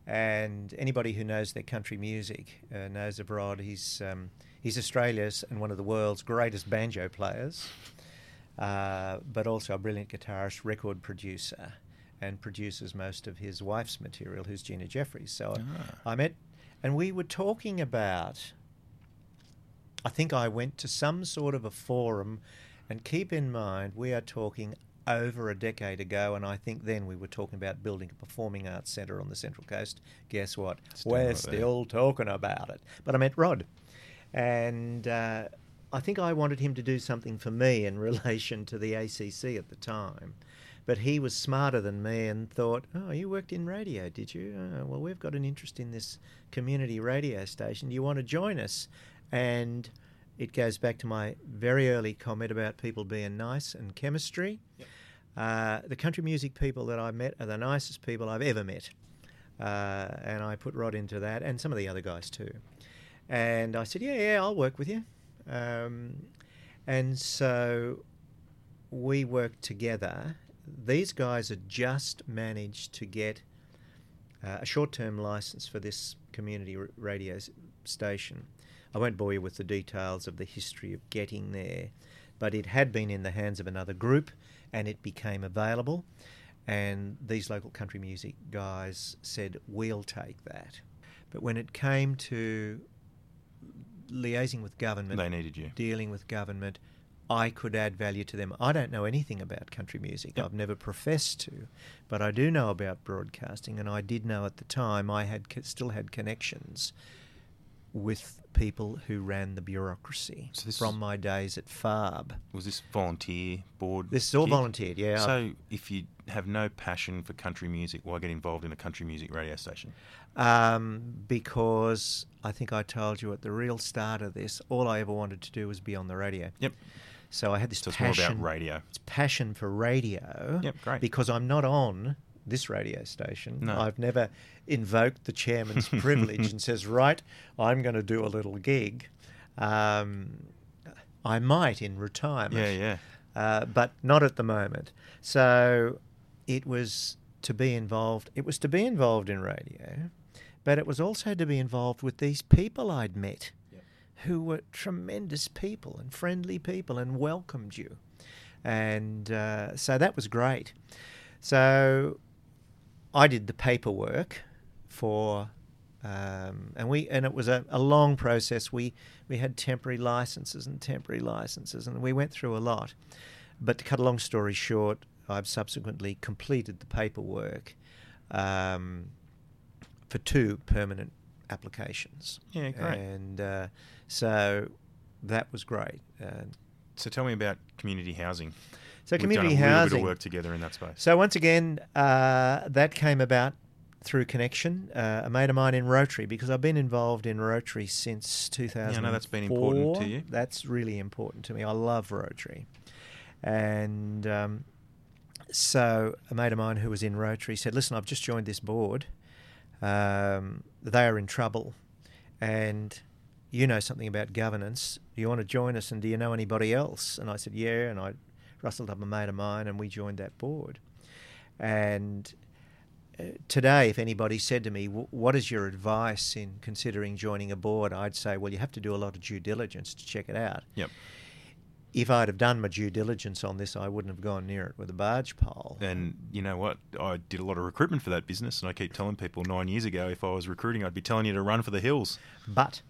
and anybody who knows their country music uh, knows of Rod. He's um, he's Australia's and one of the world's greatest banjo players, uh, but also a brilliant guitarist, record producer, and produces most of his wife's material, who's Gina Jeffreys. So Ah. I met, and we were talking about. I think I went to some sort of a forum, and keep in mind we are talking over a decade ago, and I think then we were talking about building a performing arts centre on the Central Coast. Guess what? Still we're still talking about it. But I met Rod, and uh, I think I wanted him to do something for me in [LAUGHS] relation to the ACC at the time. But he was smarter than me and thought, "Oh, you worked in radio, did you? Oh, well, we've got an interest in this community radio station. Do you want to join us?" And it goes back to my very early comment about people being nice and chemistry. Uh, the country music people that I met are the nicest people I've ever met. Uh, and I put Rod into that, and some of the other guys too. And I said, Yeah, yeah, I'll work with you. Um, and so we worked together. These guys had just managed to get uh, a short term license for this community r- radio station. I won't bore you with the details of the history of getting there, but it had been in the hands of another group and it became available. And these local country music guys said, We'll take that. But when it came to liaising with government, They needed you. dealing with government, I could add value to them. I don't know anything about country music. Yep. I've never professed to, but I do know about broadcasting, and I did know at the time I had co- still had connections with people who ran the bureaucracy So this from my days at FARB. Was this volunteer board? This is all gig? volunteered, yeah. So if you have no passion for country music, why get involved in a country music radio station? Um, because I think I told you at the real start of this, all I ever wanted to do was be on the radio. Yep. So I had this So it's more about radio. It's passion for radio. Yep, great. Because I'm not on this radio station. No. I've never invoked the chairman's [LAUGHS] privilege and says, right, I'm going to do a little gig. Um, I might in retirement. Yeah, yeah. Uh, but not at the moment. So it was to be involved. It was to be involved in radio, but it was also to be involved with these people I'd met, who were tremendous people and friendly people and welcomed you, and uh, so that was great. So I did the paperwork for. Um, and we and it was a, a long process. We we had temporary licenses and temporary licenses, and we went through a lot. But to cut a long story short, I've subsequently completed the paperwork um, for two permanent applications. Yeah, great. And uh, so that was great. Uh, So tell me about community housing. So We've community done a little housing. bit of work together in that space. So once again, uh, that came about through connection. Uh, a mate of mine in Rotary, because I've been involved in Rotary since 2004. Yeah, know that's been important to you. That's really important to me. I love Rotary, and um, so a mate of mine who was in Rotary said, "Listen, I've just joined this board. Um, they are in trouble, and." You know something about governance. Do you want to join us? And do you know anybody else? And I said, Yeah. And I rustled up a mate of mine, and we joined that board. And uh, today, if anybody said to me, "What is your advice in considering joining a board?" I'd say, "Well, you have to do a lot of due diligence to check it out." Yep. If I'd have done my due diligence on this, I wouldn't have gone near it with a barge pole. And you know what? I did a lot of recruitment for that business, and I keep telling people nine years ago, if I was recruiting, I'd be telling you to run for the hills. But,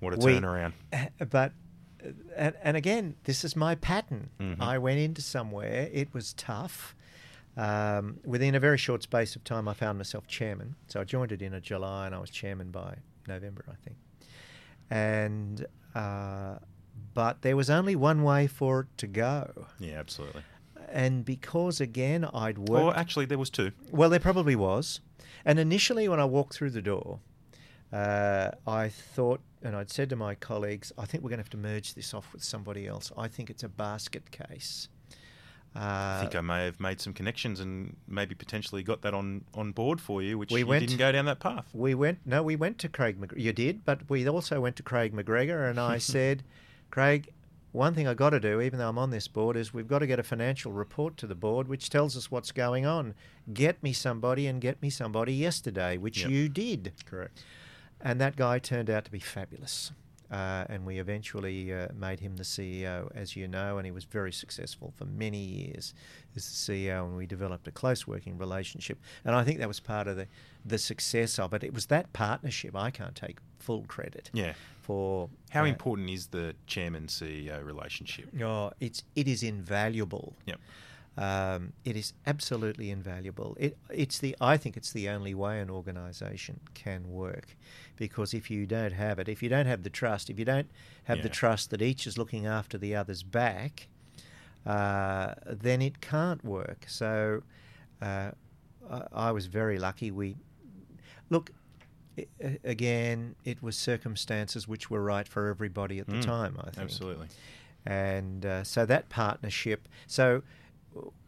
What a We- turnaround! [LAUGHS] but, and, and again, this is my pattern. Mhm. I went into somewhere; it was tough. Um, within a very short space of time, I found myself chairman. So I joined it in a July, and I was chairman by November, I think. And uh, but there was only one way for it to go, Yeah, absolutely. and because again I'd worked. Well, actually, there was two. Well, there probably was. And initially, when I walked through the door, uh, I thought, and I'd said to my colleagues, I think we're going to have to merge this off with somebody else. I think it's a basket case. Uh, I think I may have made some connections and maybe potentially got that on, on board for you, which We you went- didn't go down that path. we went, no, we went to Craig McGregor. You did, but we also went to Craig McGregor, and I [LAUGHS] said, Craig, one thing I've got to do, even though I'm on this board, is we've got to get a financial report to the board which tells us what's going on. Get me somebody and get me somebody yesterday, which Yep. you did. Correct. And that guy turned out to be fabulous. uh, and we eventually uh, made him the CEO, as you know, and he was very successful for many years as the CEO, and we developed a close working relationship. And I think that was part of the, the success of it. It was that partnership. I can't take full credit Yeah. for How uh, important is the chairman CEO relationship? Oh, it's it is invaluable. Yep. Um, it is absolutely invaluable. It, it's the I think it's the only way an organisation can work, because if you don't have it, if you don't have the trust, if you don't have the trust that each is looking after the other's back, uh, then it can't work. So, uh, I, I was very lucky. We look again. It was circumstances which were right for everybody at the Mm, time. I think Absolutely. and uh, so that partnership. So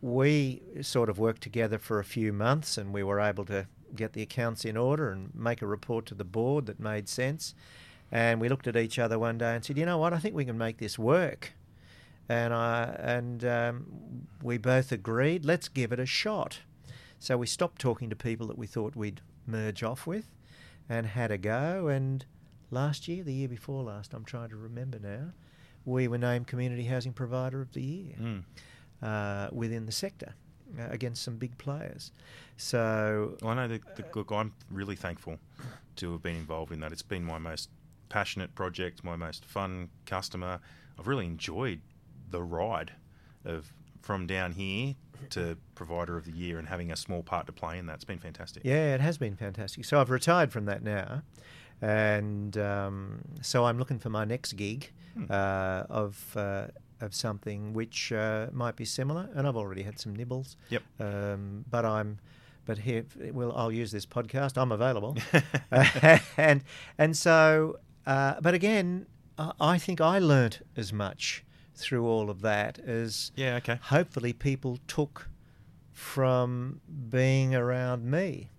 we sort of worked together for a few months, and we were able to get the accounts in order and make a report to the board that made sense. And we looked at each other one day and said, "You know what? I think we can make this work." And I and um, we both agreed, let's give it a shot. So we stopped talking to people that we thought we'd merge off with, and had a go. And last year, the year before last, I'm trying to remember now, we were named Community Housing Provider of the Year Mm. Uh, within the sector uh, against some big players. So Well, I know that, that, look, I'm really thankful to have been involved in that. It's been my most passionate project, my most fun customer. I've really enjoyed the ride of from down here to provider of the year and having a small part to play in that. It's been fantastic. Yeah, it has been fantastic. So I've retired from that now, and um, so I'm looking for my next gig Hmm. uh, of uh, of something which uh, might be similar. And I've already had some nibbles. Yep. Um, but I'm, but here, well, I'll use this podcast. I'm available, [LAUGHS] [LAUGHS] and and so, uh, but again, I I think I learnt as much through all of that as Yeah, okay. hopefully people took from being around me.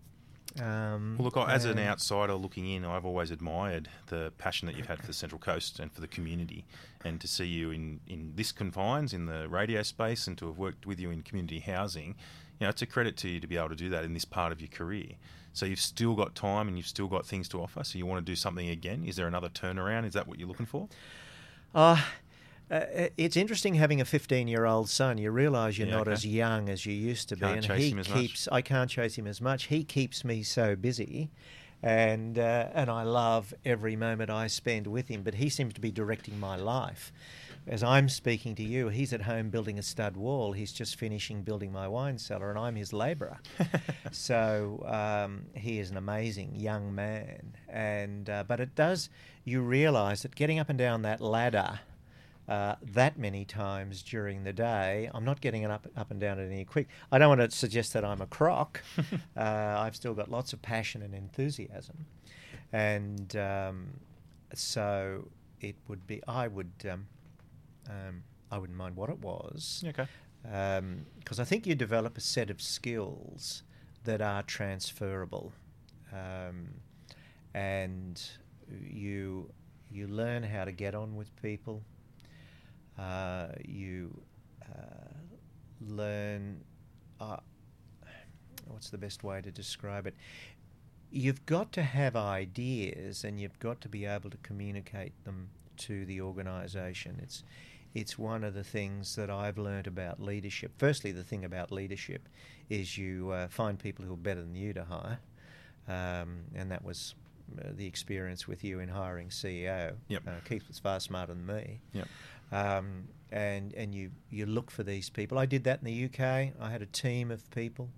Um, Well, look, I- as an outsider looking in, I've always admired the passion that you've had for the Central Coast and for the community. And to see you in, in this confines, in the radio space, and to have worked with you in community housing, you know, it's a credit to you to be able to do that in this part of your career. So you've still got time and you've still got things to offer. So you want to do something again? Is there another turnaround? Is that what you're looking for? Uh, uh, it's interesting having a 15 year old son. You realise you're Yeah, not okay. as young as you used to be. Can't and chase he him as much. keeps, I can't chase him as much. He keeps me so busy. And, uh, and I love every moment I spend with him, but he seems to be directing my life. As I'm speaking to you, he's at home building a stud wall. He's just finishing building my wine cellar, and I'm his labourer. [LAUGHS] so um, he is an amazing young man. And uh, but it does you realise that getting up and down that ladder uh, that many times during the day, I'm not getting it up up and down any quick. I don't want to suggest that I'm a croc. [LAUGHS] uh, I've still got lots of passion and enthusiasm, and um, so it would be. I would. Um, um, I wouldn't mind what it was okay. because I think you develop a set of skills that are transferable, um, and you you learn how to get on with people. Uh, you uh, learn. Uh, what's the best way to describe it? You've got to have ideas, and you've got to be able to communicate them to the organisation. It's it's one of the things that I've learnt about leadership. Firstly, the thing about leadership is you uh, find people who are better than you to hire, um, and that was uh, the experience with you in hiring CEO. Yep. Uh, Keith was far smarter than me. Yep. Um, and and you you look for these people. I did that in the UK. I had a team of people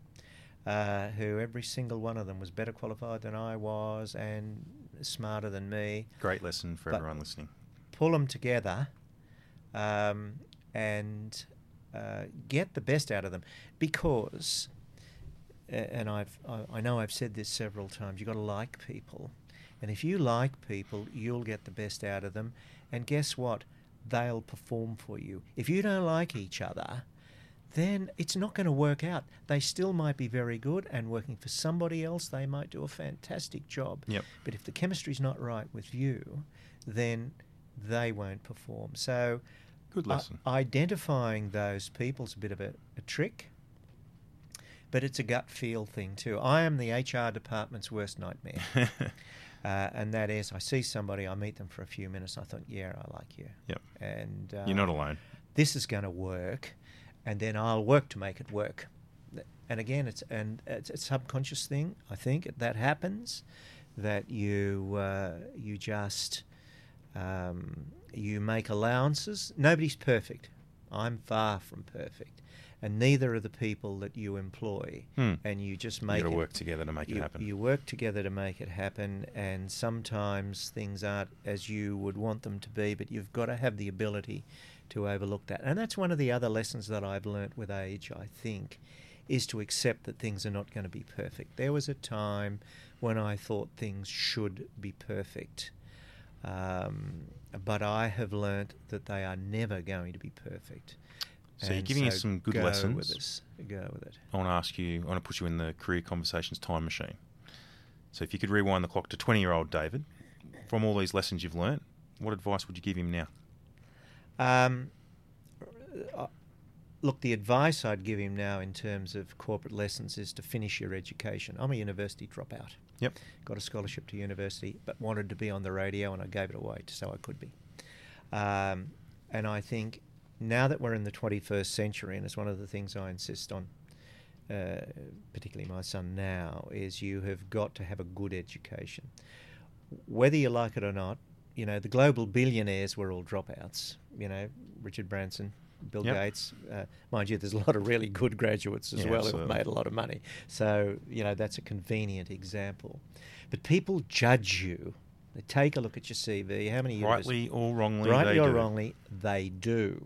uh, who every single one of them was better qualified than I was and smarter than me. Great lesson for But- everyone listening. Pull them together um, and uh, get the best out of them because. And I've I I know I've said this several times. You've got to like people, and if you like people, you'll get the best out of them. And guess what? They'll perform for you. If you don't like each other, then it's not going to work out. They still might be very good, and working for somebody else, they might do a fantastic job. Yep. But if the chemistry's not right with you, then they won't perform. So, Good lesson. identifying those people's a bit of a, a trick, but it's a gut feel thing too. I am the HR department's worst nightmare. [LAUGHS] Uh, and that is, I see somebody, I meet them for a few minutes, I thought, yeah, I like you. Yep. And uh, You're not alone. this is going to work, and then I'll work to make it work. And again, it's and it's a subconscious thing. I think that happens, that you uh, you just um, you make allowances. Nobody's perfect. I'm far from perfect, and neither are the people that you employ. Hmm. And you just make to it- work together to make you, it happen. You work together to make it happen, and sometimes things aren't as you would want them to be, but you've got to have the ability to overlook that. And that's one of the other lessons that I've learnt with age, I think, is to accept that things are not going to be perfect. There was a time when I thought things should be perfect. Um, but I have learnt that they are never going to be perfect. So you're And giving us some good go lessons. With us. Go with it. I want to ask you, I want to put you in the career conversations time machine. So if you could rewind the clock to 20 year old David, from all these lessons you've learnt, what advice would you give him now? Um, uh, look, the advice I'd give him now in terms of corporate lessons is to finish your education. I'm a university dropout. Yep. Got a scholarship to university, but wanted to be on the radio, and I gave it away so I could be. Um, and I think now that we're in the 21st century, and it's one of the things I insist on, uh, particularly my son now, is you have got to have a good education. Whether you like it or not, you know, the global billionaires were all dropouts. You know, Richard Branson, Bill Yep. Gates. Uh, mind you, there's a lot of really good graduates as Yeah, well who've made a lot of money. So, you know, that's a convenient example. But people judge you. They take a look at your CV. How many Rightly or wrongly, rightly or do. wrongly, they do.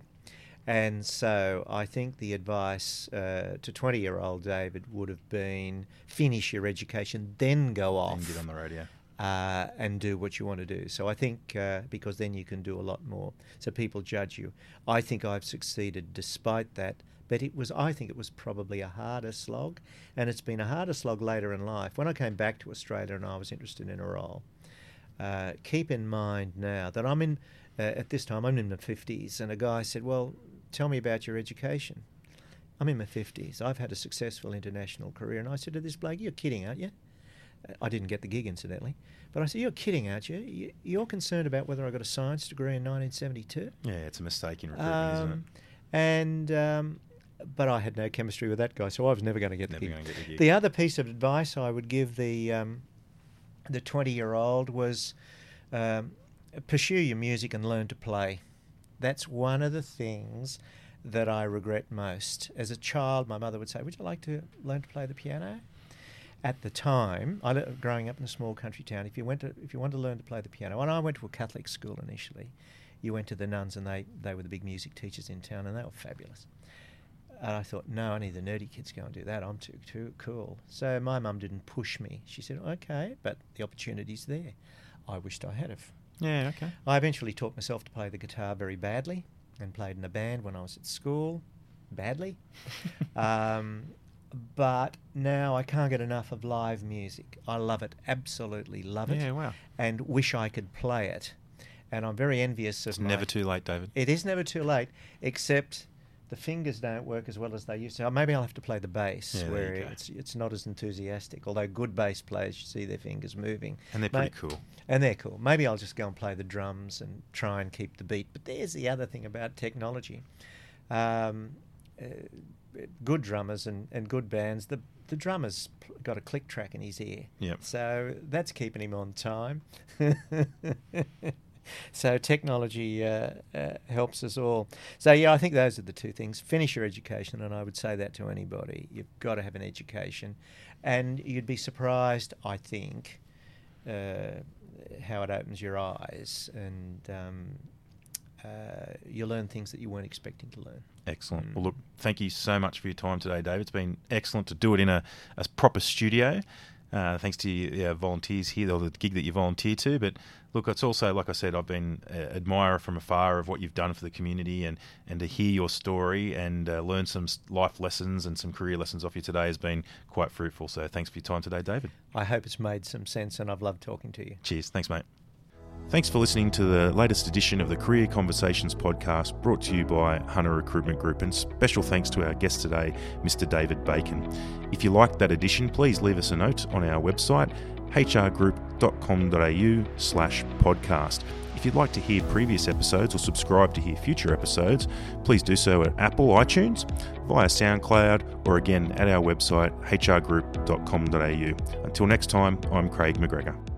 And so I think the advice uh, to 20 year old David would have been finish your education, then go off And get on the radio. Uh, and do what you want to do. So I think uh, because then you can do a lot more. So people judge you. I think I've succeeded despite that. But it was, I think it was probably a harder slog, and it's been a harder slog later in life. When I came back to Australia and I was interested in a role, uh, keep in mind now that I'm in, uh, at this time, I'm in my 50s, and a guy said, Well, tell me about your education. I'm in my 50s. I've had a successful international career. And I said to this bloke, You're kidding, aren't you? I didn't get the gig, incidentally. But I said, You're kidding, aren't you? You- You're concerned about whether I got a science degree in 1972? Yeah, it's a mistake in recruitment, isn't it? Um, and um, but I had no chemistry with that guy, so I was never going to get the gig. gonna get the gig. The other piece of advice I would give the um, the twenty year old was um, pursue your music and learn to play. That's one of the things that I regret most. As a child, my mother would say, "Would you like to learn to play the piano?" At the time, I growing up in a small country town, if you went to if you wanted to learn to play the piano, and I went to a Catholic school initially, you went to the nuns, and they they were the big music teachers in town, and they were fabulous. And I thought, no, only the nerdy kids go and do that. I'm too too cool. So my mum didn't push me. She said, okay, but the opportunity's there. I wished I had have. Yeah, okay. I eventually taught myself to play the guitar very badly, and played in a band when I was at school, badly. [LAUGHS] um, but now I can't get enough of live music. I love it, absolutely love it. Yeah, wow. And wish I could play it. And I'm very envious of It's my- never too late, David. it is never too late, except the fingers don't work as well as they used to. Maybe I'll have to play the bass, Yeah, where it's it's not as enthusiastic. Although good bass players, you see their fingers moving, And they're May- pretty cool. And they're cool. Maybe I'll just go and play the drums and try and keep the beat. But there's the other thing about technology. Um, uh, good drummers and, and good bands, the the drummer's got a click track in his ear. Yep. So that's keeping him on time. [LAUGHS] so technology uh, uh, helps us all. So yeah, I think those are the two things. Finish your education, and I would say that to anybody. You've got to have an education, and you'd be surprised, I think, uh, how it opens your eyes, and um, uh, you learn things that you weren't expecting to learn. Excellent. Mm. Well, look, thank you so much for your time today, David. It's been excellent to do it in a, a proper studio. Uh, thanks to your uh, volunteers here, or the gig that you volunteer to. But look, it's also, like I said, I've been an admirer from afar of what you've done for the community, and, and to hear your story and uh, learn some life lessons and some career lessons off you today has been quite fruitful. So thanks for your time today, David. I hope it's made some sense, and I've loved talking to you. Cheers. Thanks, mate. Thanks for listening to the latest edition of the Career Conversations podcast brought to you by Hunter Recruitment Group. And special thanks to our guest today, Mr. David Bacon. If you liked that edition, please leave us a note on our website, hrgroup.com.au slash podcast. If you'd like to hear previous episodes or subscribe to hear future episodes, please do so at Apple iTunes, via SoundCloud, or again at our website, hrgroup.com.au. Until next time, I'm Craig McGregor.